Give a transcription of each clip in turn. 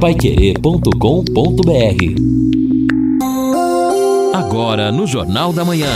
Paiquerê.com.br Agora no Jornal da Manhã.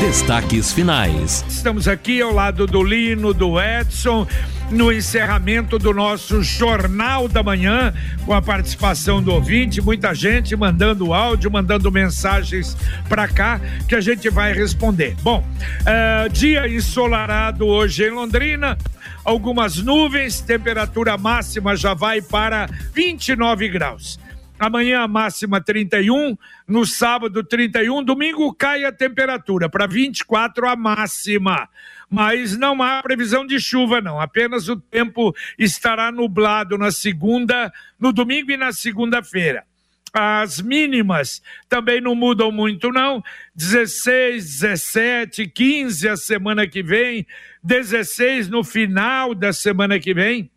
Destaques finais. Estamos aqui ao lado do Lino, do Edson no encerramento do nosso Jornal da Manhã, com a participação do ouvinte, muita gente mandando áudio, mandando mensagens para cá, que a gente vai responder. Bom, uh, dia ensolarado hoje em Londrina, algumas nuvens, temperatura máxima já vai para 29 graus. Amanhã a máxima 31, no sábado 31, domingo cai a temperatura para 24 a máxima. Mas não há previsão de chuva não, apenas o tempo estará nublado na segunda, no domingo e na segunda-feira. As mínimas também não mudam muito, não. 16, 17, 15 a semana que vem, 16 no final da semana que vem,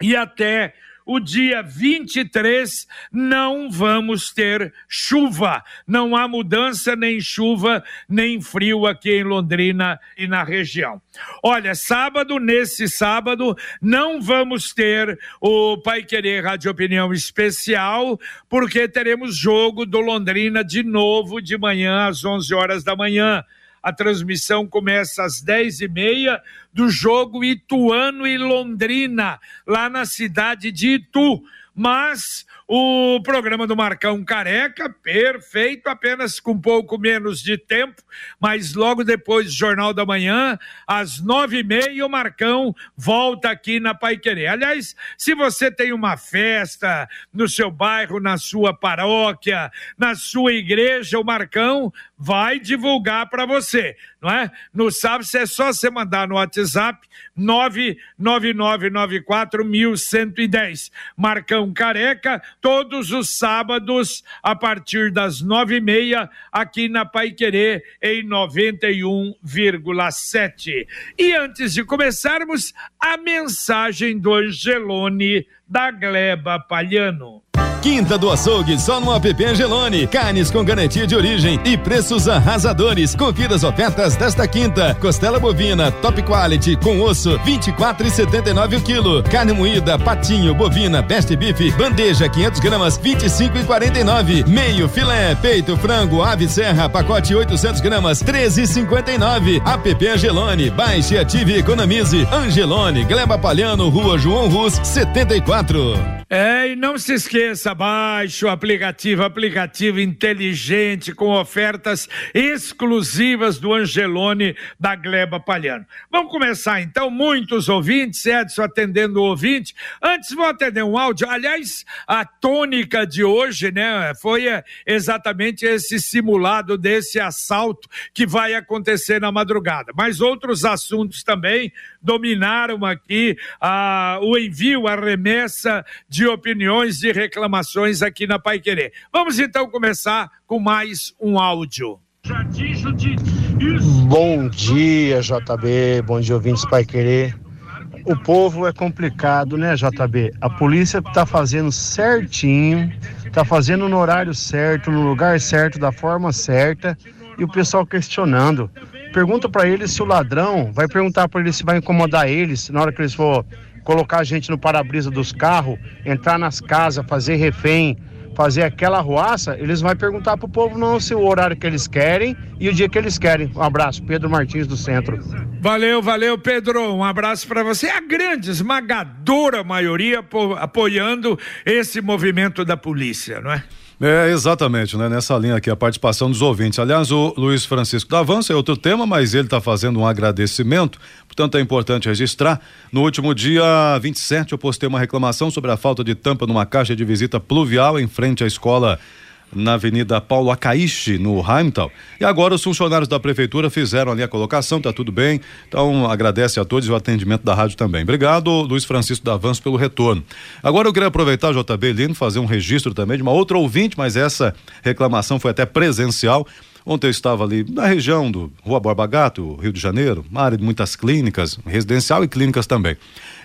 e até o dia 23 não vamos ter chuva. Não há mudança nem chuva, nem frio aqui em Londrina e na região. Olha, sábado, nesse sábado, não vamos ter o Pai Querer Rádio Opinião Especial, porque teremos jogo do Londrina de novo de manhã às 11 horas da manhã. A transmissão começa às 10 e meia do jogo Ituano e Londrina, lá na cidade de Itu. Mas o programa do Marcão Careca, perfeito, apenas com pouco menos de tempo, mas logo depois do Jornal da Manhã, às nove e meia, o Marcão volta aqui na Pai Querer. Aliás, se você tem uma festa no seu bairro, na sua paróquia, na sua igreja, o Marcão vai divulgar para você, não é? No sábado é só você mandar no WhatsApp 999941110. Marcão Careca todos os sábados, a partir das nove e meia, aqui na Pai Querer, em 91,7. E antes de começarmos, a mensagem do Angelone da Gleba Palhano. Quinta do Açougue, só no app Angelone. Carnes com garantia de origem e preços arrasadores. Confira as ofertas desta quinta. Costela bovina, top quality, com osso, 24,79 o quilo. Carne moída, patinho, bovina, best beef, bandeja, 500 gramas, 25,49. Meio filé, peito, frango, ave serra, pacote 800 gramas, 13,59. App Angelone, baixe, ative e economize. Angelone, Gleba Palhano, Rua João Rus, 74. É, e não se esqueça, baixe o aplicativo, aplicativo inteligente com ofertas exclusivas do Angelone da Gleba Palhano. Vamos começar então, muitos ouvintes, Edson atendendo o ouvinte. Antes vou atender um áudio, aliás, a tônica de hoje, né, foi é, exatamente esse simulado desse assalto que vai acontecer na madrugada. Mas outros assuntos também dominaram aqui a, o envio, a remessa de de opiniões e reclamações aqui na Pai Querer. Vamos então começar com mais um áudio. Bom dia, JB. Bom dia, ouvintes Pai Querer. O povo é complicado, né, JB? A polícia está fazendo certinho, está fazendo no horário certo, no lugar certo, da forma certa, e o pessoal questionando. Pergunta para eles se o ladrão vai perguntar para eles se vai incomodar eles na hora que eles for colocar a gente no para-brisa dos carros, entrar nas casas, fazer refém, fazer aquela arruaça, eles vão perguntar pro povo não se o horário que eles querem e o dia que eles querem. Um abraço, Pedro Martins do Centro. Valeu, valeu, Pedro. Um abraço para você. A grande, esmagadora maioria apoiando esse movimento da polícia, não é? É, exatamente, né? Nessa linha aqui, a participação dos ouvintes. Aliás, o Luiz Francisco da Avança é outro tema, mas ele está fazendo um agradecimento, portanto é importante registrar. No último dia 27, eu postei uma reclamação sobre a falta de tampa numa caixa de visita pluvial em frente à escola na Avenida Paulo Acaixe, no Heimtal. E agora os funcionários da prefeitura fizeram ali a colocação, tá tudo bem. Então agradece a todos e o atendimento da rádio também. Obrigado, Luiz Francisco da Avanço, pelo retorno. Agora eu queria aproveitar, JB Lino, fazer um registro também de uma outra ouvinte, mas essa reclamação foi até presencial. Ontem eu estava ali na região do Rua Borba Gato, Rio de Janeiro, uma área de muitas clínicas, residencial e clínicas também.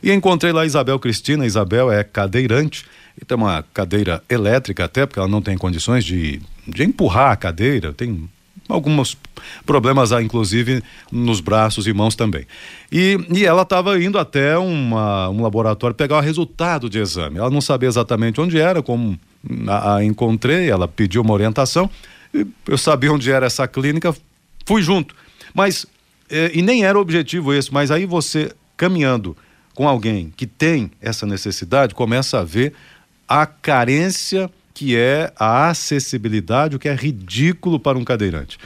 E encontrei lá Isabel Cristina. Isabel é cadeirante e tem uma cadeira elétrica até, porque ela não tem condições de, de empurrar a cadeira, tem alguns problemas, ah, inclusive, nos braços e mãos também. E, e ela estava indo até uma, um laboratório pegar o resultado de exame. Ela não sabia exatamente onde era, como a, a encontrei, ela pediu uma orientação, eu sabia onde era essa clínica, fui junto. Mas, eh, e nem era o objetivo esse, mas aí você caminhando com alguém que tem essa necessidade, começa a ver a carência que é a acessibilidade, o que é ridículo para um cadeirante.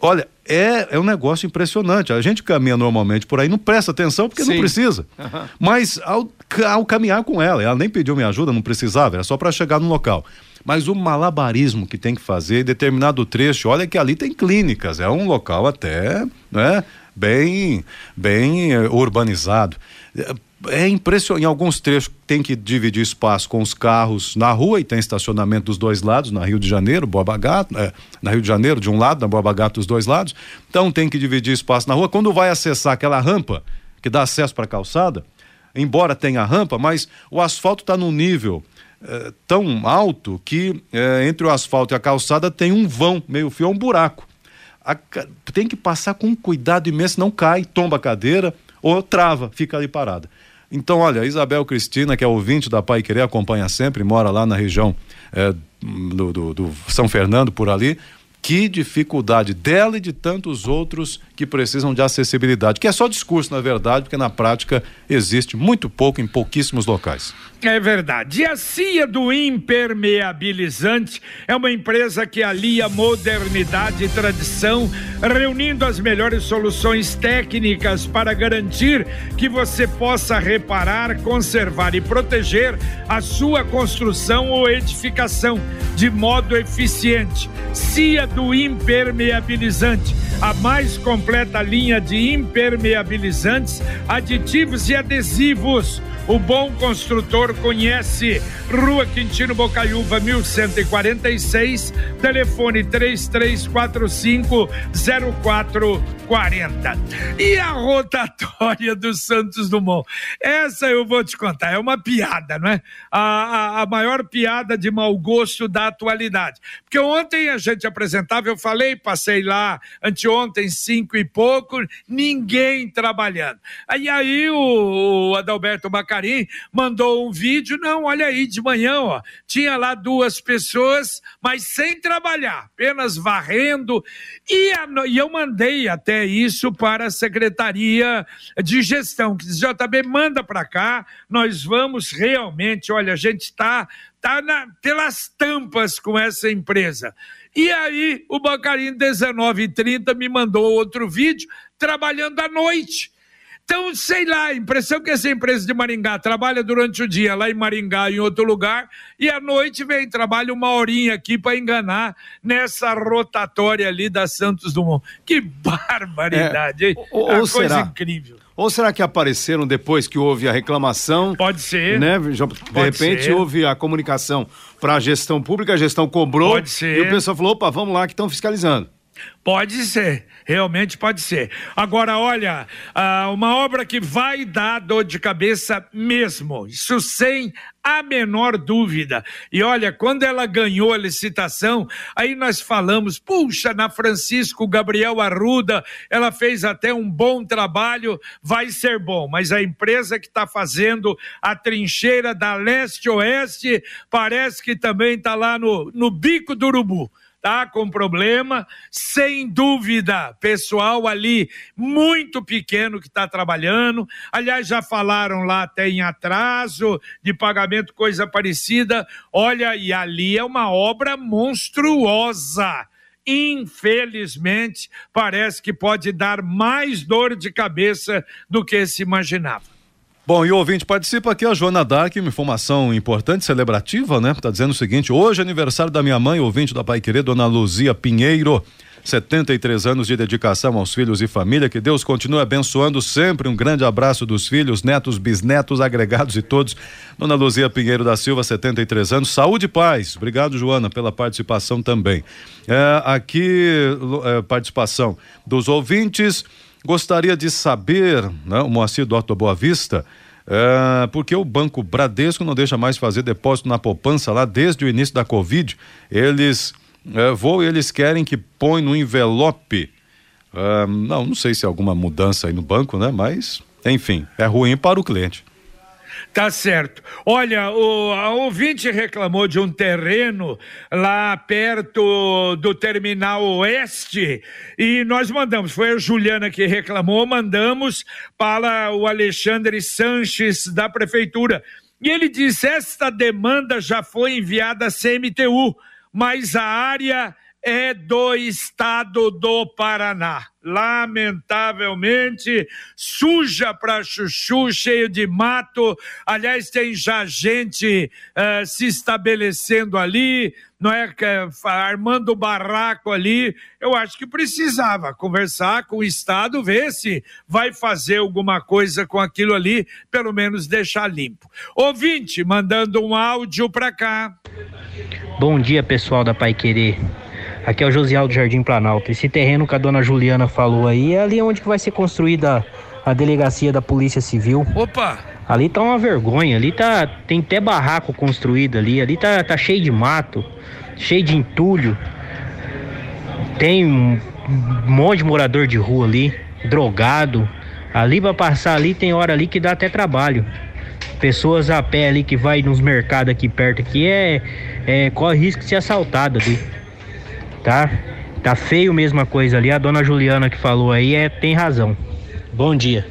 Olha, é, é um negócio impressionante. A gente caminha normalmente por aí, não presta atenção porque Sim. não precisa. Uhum. Mas ao, ao caminhar com ela, ela nem pediu minha ajuda, não precisava, era só para chegar no local. Mas o malabarismo que tem que fazer, determinado trecho, olha que ali tem clínicas, é um local até, né, bem, bem eh, urbanizado é impressionante. Em alguns trechos tem que dividir espaço com os carros na rua e tem estacionamento dos dois lados, na Rio de Janeiro, Boa Gato, é, na Rio de Janeiro, de um lado, na Boa Gato, dos dois lados. Então tem que dividir espaço na rua. Quando vai acessar aquela rampa que dá acesso para a calçada, embora tenha rampa, mas o asfalto está num nível é, tão alto que é, entre o asfalto e a calçada tem um vão, meio fio, é um buraco. A, tem que passar com cuidado imenso, não cai, tomba a cadeira ou trava, fica ali parada. Então, olha, Isabel Cristina, que é ouvinte da Pai Querer, acompanha sempre, mora lá na região é, do, do, do São Fernando, por ali. Que dificuldade dela e de tantos outros que precisam de acessibilidade, que é só discurso, na verdade, porque na prática existe muito pouco em pouquíssimos locais. É verdade. E a CIA do Impermeabilizante é uma empresa que alia modernidade e tradição, reunindo as melhores soluções técnicas para garantir que você possa reparar, conservar e proteger a sua construção ou edificação de modo eficiente. CIA do Impermeabilizante, a mais completa linha de impermeabilizantes, aditivos e adesivos o bom construtor conhece. Rua Quintino Bocaiúva, 1146, telefone 3345 0440. E a rotatória do Santos Dumont? Essa eu vou te contar, é uma piada, não é? A, a, a maior piada de mau gosto da atualidade. Porque ontem a gente apresentava, eu falei, passei lá anteontem, cinco e pouco, ninguém trabalhando. Aí aí o, o Adalberto Bacarí Carim mandou um vídeo. Não, olha aí, de manhã, ó, tinha lá duas pessoas, mas sem trabalhar, apenas varrendo. E, a, e eu mandei até isso para a Secretaria de Gestão, que diz: JB, manda para cá, nós vamos realmente, olha, a gente está tá, tá pelas tampas com essa empresa. E aí, o Bacarim, 19h30, me mandou outro vídeo trabalhando à noite. Então, sei lá, a impressão que essa empresa de Maringá trabalha durante o dia lá em Maringá, em outro lugar, e à noite vem, trabalha uma horinha aqui para enganar nessa rotatória ali da Santos Dumont. Que barbaridade, é, hein? Ou, ou coisa será? incrível. Ou será que apareceram depois que houve a reclamação? Pode ser. Né? De Pode repente ser. houve a comunicação para a gestão pública, a gestão cobrou. Pode ser. E o pessoal falou: opa, vamos lá que estão fiscalizando. Pode ser, realmente pode ser. Agora, olha, ah, uma obra que vai dar dor de cabeça mesmo, isso sem a menor dúvida. E olha, quando ela ganhou a licitação, aí nós falamos, puxa, na Francisco Gabriel Arruda, ela fez até um bom trabalho, vai ser bom. Mas a empresa que está fazendo a trincheira da leste-oeste parece que também está lá no, no bico do urubu tá com problema, sem dúvida, pessoal ali muito pequeno que está trabalhando. Aliás, já falaram lá até em atraso de pagamento, coisa parecida. Olha, e ali é uma obra monstruosa infelizmente, parece que pode dar mais dor de cabeça do que se imaginava. Bom, e o ouvinte participa aqui, a Joana Dark, uma informação importante, celebrativa, né? Tá dizendo o seguinte: hoje é aniversário da minha mãe, ouvinte da Pai Querer, Dona Luzia Pinheiro. 73 anos de dedicação aos filhos e família. Que Deus continue abençoando sempre. Um grande abraço dos filhos, netos, bisnetos, agregados e todos. Dona Luzia Pinheiro da Silva, 73 anos. Saúde e paz. Obrigado, Joana, pela participação também. É, aqui, é, participação dos ouvintes. Gostaria de saber, né, o Moacir Dota Boa Vista, é, porque o Banco Bradesco não deixa mais fazer depósito na poupança lá desde o início da Covid. Eles É, vou eles querem que põe no envelope. Ah, não, não sei se é alguma mudança aí no banco, né? Mas, enfim, é ruim para o cliente. Tá certo. Olha, o a ouvinte reclamou de um terreno lá perto do terminal oeste e nós mandamos, foi a Juliana que reclamou, mandamos para o Alexandre Sanches da prefeitura. E ele disse: esta demanda já foi enviada à CMTU, mas a área é do estado do Paraná. Lamentavelmente, suja para chuchu, cheio de mato. Aliás, tem já gente uh, se estabelecendo ali, não é? Armando barraco ali. Eu acho que precisava conversar com o Estado, ver se vai fazer alguma coisa com aquilo ali, pelo menos deixar limpo. Ouvinte, mandando um áudio para cá. Bom dia, pessoal da Pai Querer. Aqui é o Josial do Jardim Planalto. Esse terreno que a dona Juliana falou aí é ali onde que vai ser construída a delegacia da Polícia Civil. Opa! Ali tá uma vergonha, ali tá tem até barraco construído ali, ali tá, tá cheio de mato, cheio de entulho. Tem um monte de morador de rua ali, drogado. Ali para passar ali tem hora ali que dá até trabalho. Pessoas a pé ali que vai nos mercados aqui perto aqui é, é corre risco de ser assaltado ali tá? Tá feio mesmo a coisa ali. A dona Juliana que falou aí é, tem razão. Bom dia.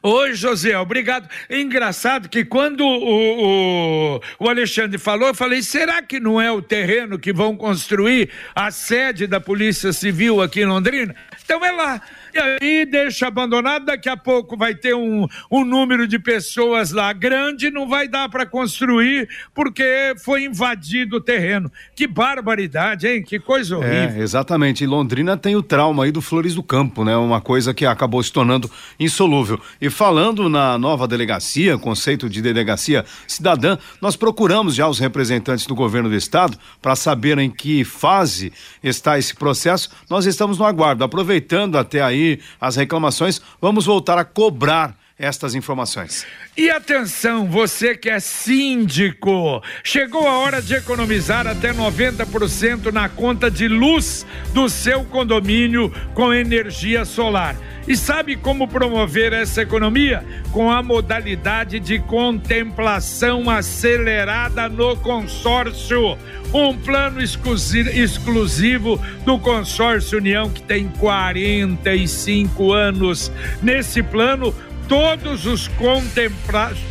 Oi, José, obrigado. Engraçado que quando o, o, o, Alexandre falou, eu falei: será que não é o terreno que vão construir a sede da Polícia Civil aqui em Londrina? Então é lá. E aí deixa abandonado, daqui a pouco vai ter um, um número de pessoas lá grande, não vai dar para construir porque foi invadido o terreno. Que barbaridade, hein? Que coisa é, horrível. É, exatamente. E Londrina tem o trauma aí do Flores do Campo, né? Uma coisa que acabou se tornando insolúvel. E falando na nova delegacia, conceito de delegacia cidadã, nós procuramos já os representantes do governo do estado para saber em que fase está esse processo. Nós estamos no aguardo, aproveitando até aí aí as reclamações, vamos voltar a cobrar estas informações. E atenção, você que é síndico, chegou a hora de economizar até 90% na conta de luz do seu condomínio com energia solar. E sabe como promover essa economia? Com a modalidade de contemplação acelerada no consórcio. Um plano exclusivo do Consórcio União que tem 45 anos. Nesse plano, todos os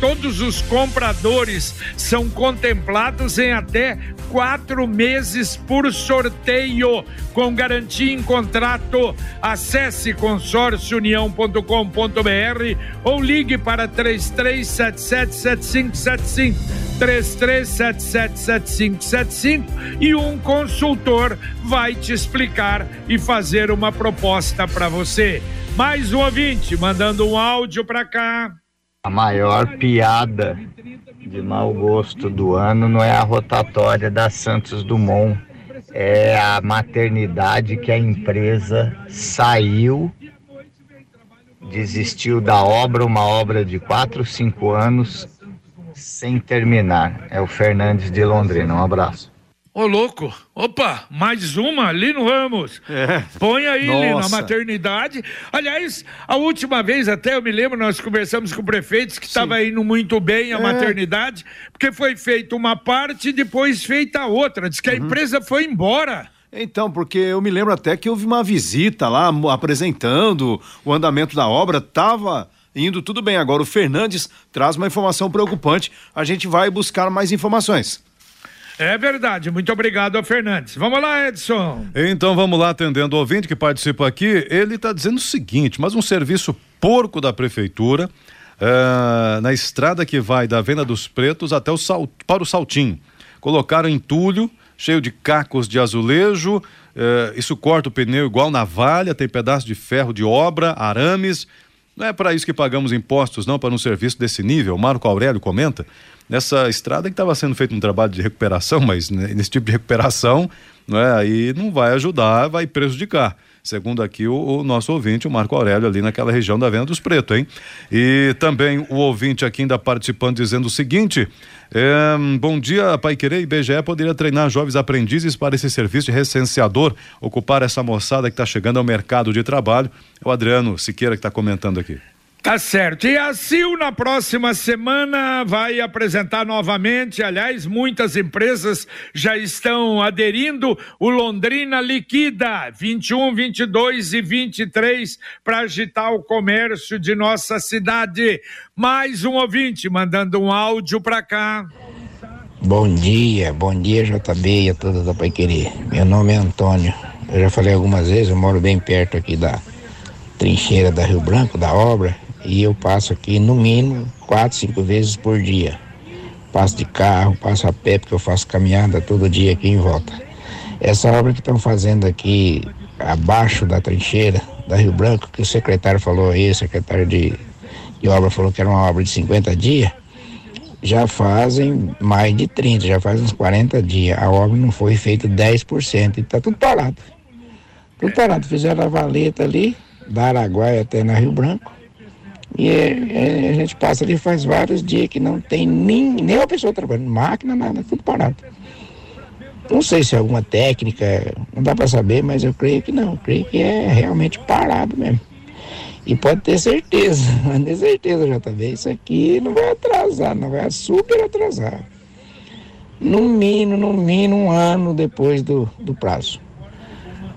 todos os compradores são contemplados em até quatro meses por sorteio, com garantia em contrato. Acesse consórciounião.com.br ou ligue para 33777575. 33777575 e um consultor vai te explicar e fazer uma proposta para você. Mais um ouvinte mandando um áudio para cá. A maior piada de mau gosto do ano não é a rotatória da Santos Dumont, é a maternidade que a empresa saiu, desistiu da obra, uma obra de 4, 5 anos, sem terminar. É o Fernandes de Londrina. Um abraço. Ô, louco, opa, mais uma ali no Ramos. É. Põe aí na maternidade. Aliás, a última vez até eu me lembro, nós conversamos com prefeitos que estava indo muito bem a é. maternidade, porque foi feita uma parte e depois feita a outra. Diz que a uhum. empresa foi embora. Então, porque eu me lembro até que houve uma visita lá apresentando o andamento da obra, tava indo tudo bem. Agora o Fernandes traz uma informação preocupante. A gente vai buscar mais informações. É verdade, muito obrigado, Fernandes. Vamos lá, Edson. Então vamos lá, atendendo o ouvinte que participa aqui. Ele está dizendo o seguinte: mas um serviço porco da prefeitura. Uh, na estrada que vai da Venda dos Pretos até o sal, para o Saltinho. Colocaram entulho, cheio de cacos de azulejo, uh, isso corta o pneu igual navalha, tem pedaço de ferro de obra, arames. Não é para isso que pagamos impostos, não, para um serviço desse nível. Marco Aurélio comenta nessa estrada que estava sendo feito um trabalho de recuperação, mas nesse tipo de recuperação, não é, aí não vai ajudar, vai prejudicar. Segundo aqui o, o, nosso ouvinte, o Marco Aurélio, ali naquela região da Venda dos Pretos, hein? E também o ouvinte aqui ainda participando dizendo o seguinte: é, bom dia, Pai Querer. IBGE poderia treinar jovens aprendizes para esse serviço de recenseador, ocupar essa moçada que está chegando ao mercado de trabalho. É o Adriano Siqueira que está comentando aqui. Tá certo. E a CIL na próxima semana vai apresentar novamente, aliás, muitas empresas já estão aderindo o Londrina Liquida 21, 22 e 23 para agitar o comércio de nossa cidade. Mais um ouvinte mandando um áudio para cá. Bom dia, bom dia JB e a toda da Pai Querer. Meu nome é Antônio. Eu já falei algumas vezes, eu moro bem perto aqui da trincheira da Rio Branco, da obra e eu passo aqui no mínimo quatro, cinco vezes por dia. Passo de carro, passo a pé, porque eu faço caminhada todo dia aqui em volta. Essa obra que estão fazendo aqui abaixo da trincheira da Rio Branco, que o secretário falou aí, o secretário de, de obra falou que era uma obra de 50 dias, já fazem mais de 30, já faz uns 40 dias. A obra não foi feita 10% e está tudo parado. Tudo parado. Fizeram a valeta ali, da Araguaia até na Rio Branco e é, é, a gente passa ali faz vários dias que não tem nem, nem uma pessoa trabalhando, máquina, nada, tudo parado. Não sei se é alguma técnica, não dá para saber, mas eu creio que não. Eu creio que é realmente parado mesmo. E pode ter certeza, pode ter certeza, JB, isso aqui não vai atrasar, não vai super atrasar. No mínimo, no mínimo um ano depois do, do prazo.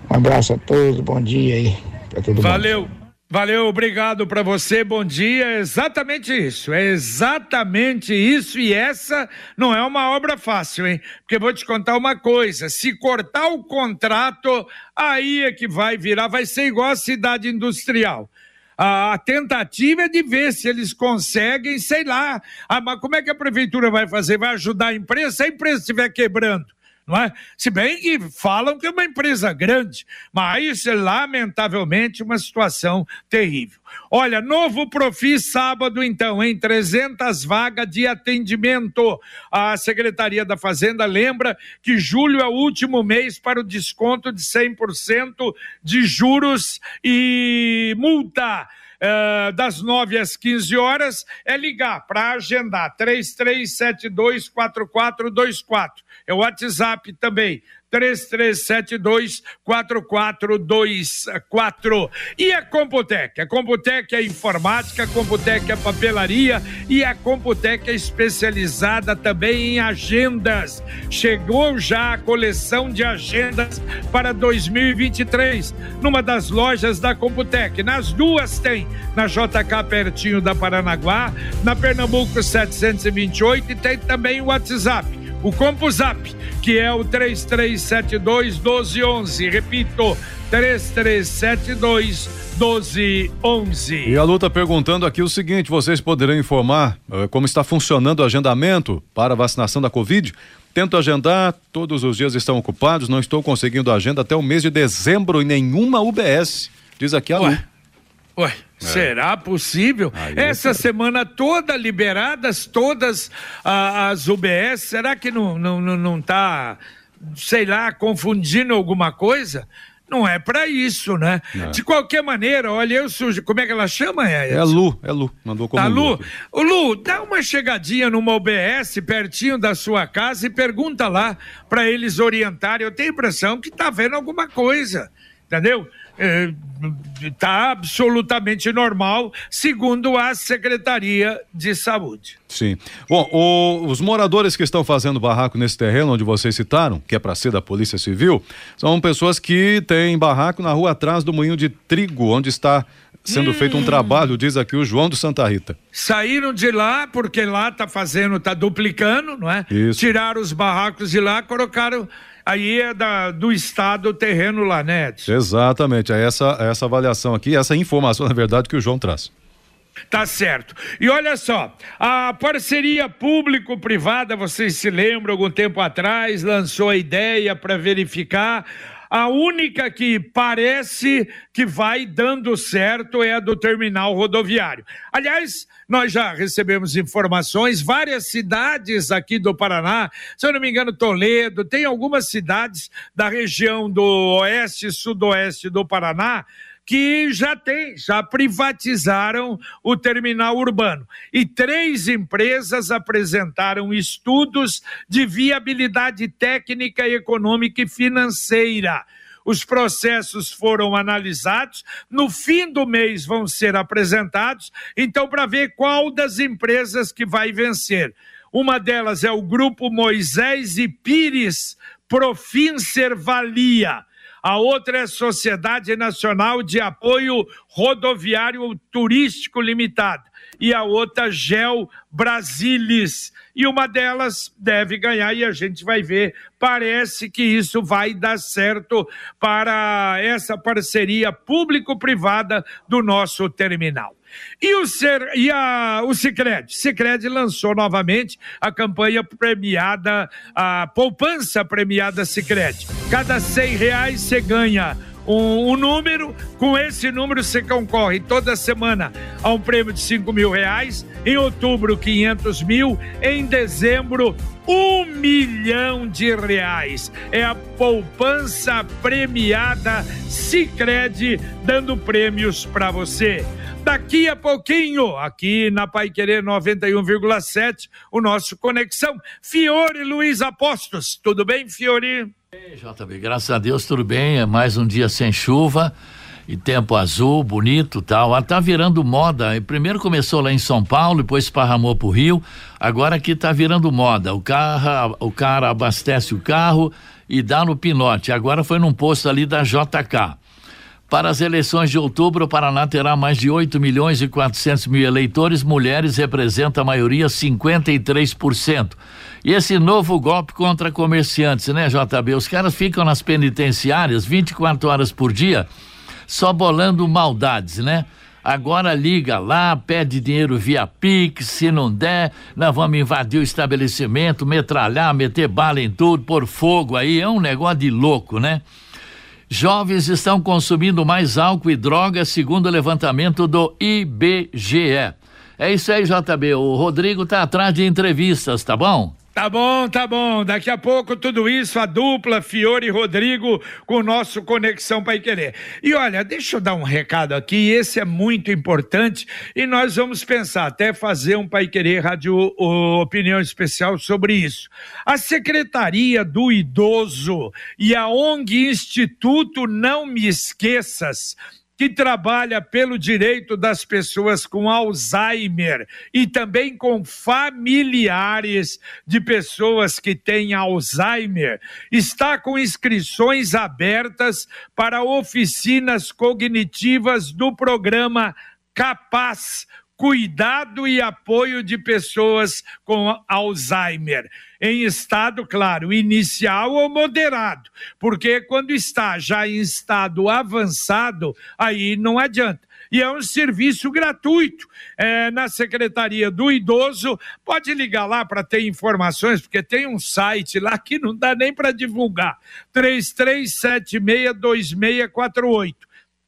Um abraço a todos, bom dia aí para todo mundo. Valeu! Valeu, obrigado para você, bom dia. É exatamente isso, é exatamente isso. E essa não é uma obra fácil, hein? Porque vou te contar uma coisa: se cortar o contrato, aí é que vai virar, vai ser igual a cidade industrial. A, tentativa é de ver se eles conseguem, sei lá. Ah, mas como é que a prefeitura vai fazer? Vai ajudar a empresa? Se a empresa estiver quebrando não é? Se bem que falam que é uma empresa grande, mas lamentavelmente uma situação terrível. Olha, novo Profis sábado então, em 300 vagas de atendimento. A Secretaria da Fazenda lembra que julho é o último mês para o desconto de 100% de juros e multa. Uh, das 9 às 15 horas, é ligar para agendar 33724424 é o WhatsApp também, 3372-4424. E a Computec? A Computec é informática, a Computec é papelaria e a Computec é especializada também em agendas. Chegou já a coleção de agendas para 2023 numa das lojas da Computec. Nas duas tem, na JK pertinho da Paranaguá, na Pernambuco 728 e tem também o WhatsApp o CompuZap, que é o 3372 1211. Repito, 3372 1211. E a luta perguntando aqui o seguinte: vocês poderão informar uh, como está funcionando o agendamento para a vacinação da Covid? Tento agendar, todos os dias estão ocupados, não estou conseguindo agenda até o mês de dezembro em nenhuma UBS. Diz aqui a Lu. Ué. É. Será possível? Aí Essa semana toda liberadas, todas ah, as UBS, será que não, não, não, não tá, sei lá, confundindo alguma coisa? Não é para isso, né? Não. De qualquer maneira, olha, eu sugiro. Como é que ela chama? É, é Lu, é Lu. Mandou como tá, Lu. Lu. Lu, dá uma chegadinha numa UBS pertinho da sua casa e pergunta lá para eles orientarem. Eu tenho a impressão que tá vendo alguma coisa, entendeu? está é, absolutamente normal, segundo a Secretaria de Saúde. Sim. Bom, o, os moradores que estão fazendo barraco nesse terreno onde vocês citaram, que é para ser da Polícia Civil, são pessoas que têm barraco na rua atrás do moinho de trigo, onde está sendo hum. feito um trabalho, diz aqui o João do Santa Rita. Saíram de lá porque lá está fazendo, está duplicando, não é? Isso. Tiraram os barracos de lá, colocaram aí é da, do estado o terreno lá, né, Edson? Exatamente, é essa, é essa avaliação aqui, essa informação, na verdade, que o João traz. Tá certo. E olha só, a parceria público-privada, vocês se lembram, algum tempo atrás, lançou a ideia para verificar A única que parece que vai dando certo é a do terminal rodoviário. Aliás, nós já recebemos informações, várias cidades aqui do Paraná, se eu não me engano, Toledo, tem algumas cidades da região do oeste e sudoeste do Paraná que já tem, já privatizaram o terminal urbano. E três empresas apresentaram estudos de viabilidade técnica, econômica e financeira. Os processos foram analisados, no fim do mês vão ser apresentados, então, para ver qual das empresas que vai vencer. Uma delas é o Grupo Moisés e Pires Profincervalia a outra é Sociedade Nacional de Apoio Rodoviário Turístico Limitada e a outra Gel Brasilis. E uma delas deve ganhar e a gente vai ver. Parece que isso vai dar certo para essa parceria público-privada do nosso terminal. E o, Ser, e a, o Cicred? Cicred lançou novamente a campanha premiada, a poupança premiada Cicred. Cada cem reais você ganha um, um, número, com esse número você concorre toda semana a um prêmio de 5 mil reais, em outubro 500 mil, em dezembro um milhão de reais. É a poupança premiada Cicred dando prêmios para você. Daqui a pouquinho, aqui na Pai Querer 91,7, o nosso Conexão. Fiore Luiz Apostos. Tudo bem, Fiore? JB, graças a Deus tudo bem. É mais um dia sem chuva e tempo azul, bonito tal. Ah, tá virando moda. Primeiro começou lá em São Paulo, depois esparramou pro Rio. Agora aqui tá virando moda. O carro, o cara abastece o carro e dá no pinote. Agora foi num posto ali da JK. Para as eleições de outubro, o Paraná terá mais de 8 milhões e 400 mil eleitores. Mulheres representam a maioria, 53%. E esse novo golpe contra comerciantes, né, JB? Os caras ficam nas penitenciárias 24 horas por dia, só bolando maldades, né? Agora liga lá, pede dinheiro via Pix, se não der, nós vamos invadir o estabelecimento, metralhar, meter bala em tudo, pôr fogo aí, é um negócio de louco, né? Jovens estão consumindo mais álcool e drogas, segundo o levantamento do IBGE. É isso aí, JB. O Rodrigo tá atrás de entrevistas, tá bom? Tá bom, tá bom. Daqui a pouco tudo isso, a dupla Fiore e Rodrigo com o nosso Conexão Pai Querer. E olha, deixa eu dar um recado aqui, esse é muito importante e nós vamos pensar até fazer um Pai Querer Rádio Opinião Especial sobre isso. A Secretaria do Idoso e a ONG Instituto Não Me Esqueças que trabalha pelo direito das pessoas com Alzheimer e também com familiares de pessoas que têm Alzheimer, está com inscrições abertas para oficinas cognitivas do programa Capaz cuidado e apoio de pessoas com Alzheimer, em estado, claro, inicial ou moderado, porque quando está já em estado avançado, aí não adianta e é um serviço gratuito é, na Secretaria do Idoso. Pode ligar lá para ter informações, porque tem um site lá que não dá nem para divulgar: 33762648.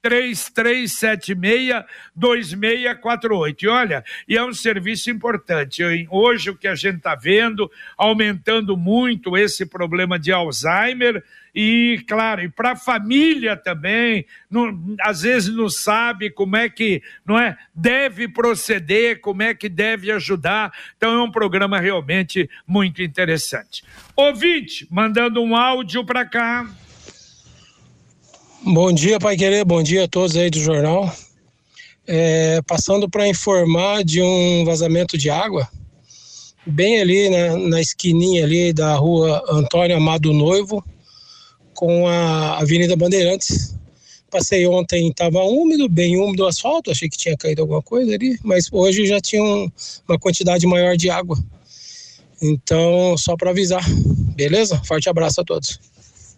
3376-2648. E olha, e é um serviço importante. Hoje o que a gente está vendo, aumentando muito esse problema de Alzheimer, e claro, e para a família também, não, às vezes não sabe como é que não é deve proceder, como é que deve ajudar. Então é um programa realmente muito interessante. Ouvinte, mandando um áudio para cá. Bom dia, Pai Querer, bom dia a todos aí do jornal. É, passando para informar de um vazamento de água, bem ali na, na esquininha ali da rua Antônio Amado Noivo, com a Avenida Bandeirantes. Passei ontem, estava úmido, bem úmido o asfalto, achei que tinha caído alguma coisa ali, mas hoje já tinha um, uma quantidade maior de água. Então, só para avisar, beleza? Forte abraço a todos.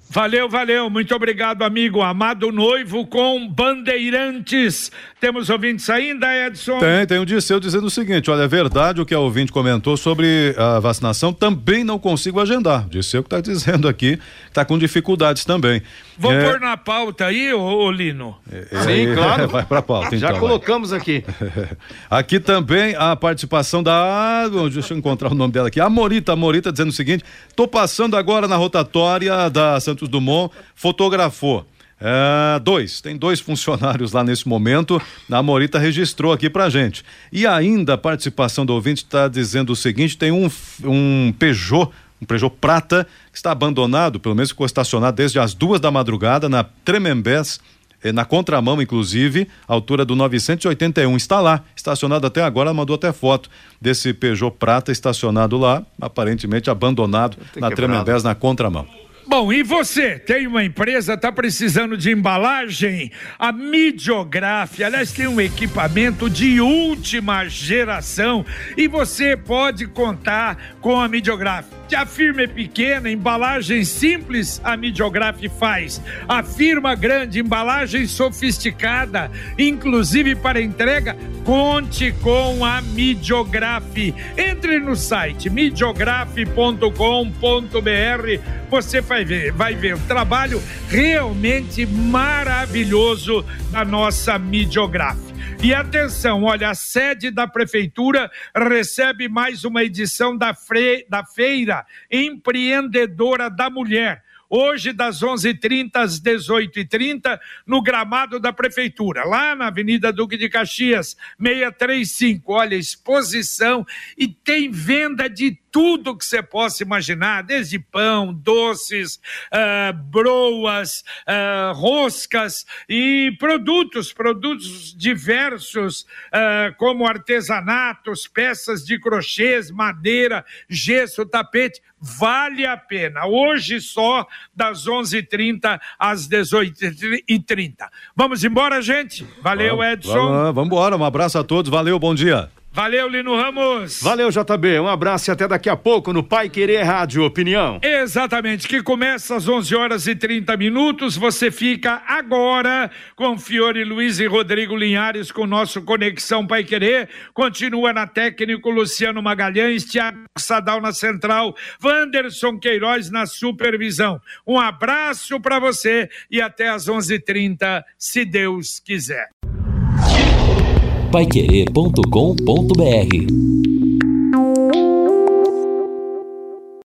Valeu, valeu. Muito obrigado, amigo. Amado noivo com bandeirantes. Temos ouvintes ainda, Edson? Tem, tem um Disseu dizendo o seguinte: olha, é verdade o que a ouvinte comentou sobre a vacinação, também não consigo agendar. Disseu que está dizendo aqui está com dificuldades também. Vou é... pôr na pauta aí, ô, ô Lino? É, Sim, claro. Vai para a pauta. Já então, colocamos vai. aqui. aqui também a participação da. Deixa eu encontrar o nome dela aqui. A Morita, a Morita dizendo o seguinte: estou passando agora na rotatória da Santos Dumont, fotografou. É, dois, tem dois funcionários lá nesse momento. A Morita registrou aqui pra gente. E ainda a participação do ouvinte está dizendo o seguinte: tem um, um Peugeot, um Peugeot prata, que está abandonado, pelo menos ficou estacionado desde as duas da madrugada na Tremembés, eh, na contramão, inclusive, altura do 981. Está lá, estacionado até agora, mandou até foto desse Peugeot prata estacionado lá, aparentemente abandonado na Tremembés, na contramão. Bom, e você tem uma empresa, está precisando de embalagem? A Midiograf, aliás, tem um equipamento de última geração e você pode contar com a Midiograf. A firma é pequena, embalagem simples, a Midiograf faz. A firma grande, embalagem sofisticada, inclusive para entrega, conte com a Midiograf. Entre no site midiograf.com.br, você vai ver, vai ver o trabalho realmente maravilhoso da nossa Midiograf. E atenção, olha, a sede da prefeitura recebe mais uma edição da, fre... da Feira Empreendedora da Mulher hoje das 11h30 às 18h30, no gramado da Prefeitura, lá na Avenida Duque de Caxias, 635. Olha, exposição e tem venda de tudo que você possa imaginar, desde pão, doces, uh, broas, uh, roscas e produtos, produtos diversos, uh, como artesanatos, peças de crochês, madeira, gesso, tapete. Vale a pena. Hoje só das 11h30 às 18h30. Vamos embora, gente? Valeu, Edson. Vamos embora. Um abraço a todos. Valeu, bom dia. Valeu, Lino Ramos. Valeu, JB. Um abraço e até daqui a pouco no Pai Querer Rádio Opinião. Exatamente, que começa às 11 horas e 30 minutos. Você fica agora com Fiore Luiz e Rodrigo Linhares com nosso Conexão Pai Querer. Continua na técnico Luciano Magalhães, Tiago Sadal na central, Wanderson Queiroz na supervisão. Um abraço para você e até às 11:30, se Deus quiser paiquerê.com.br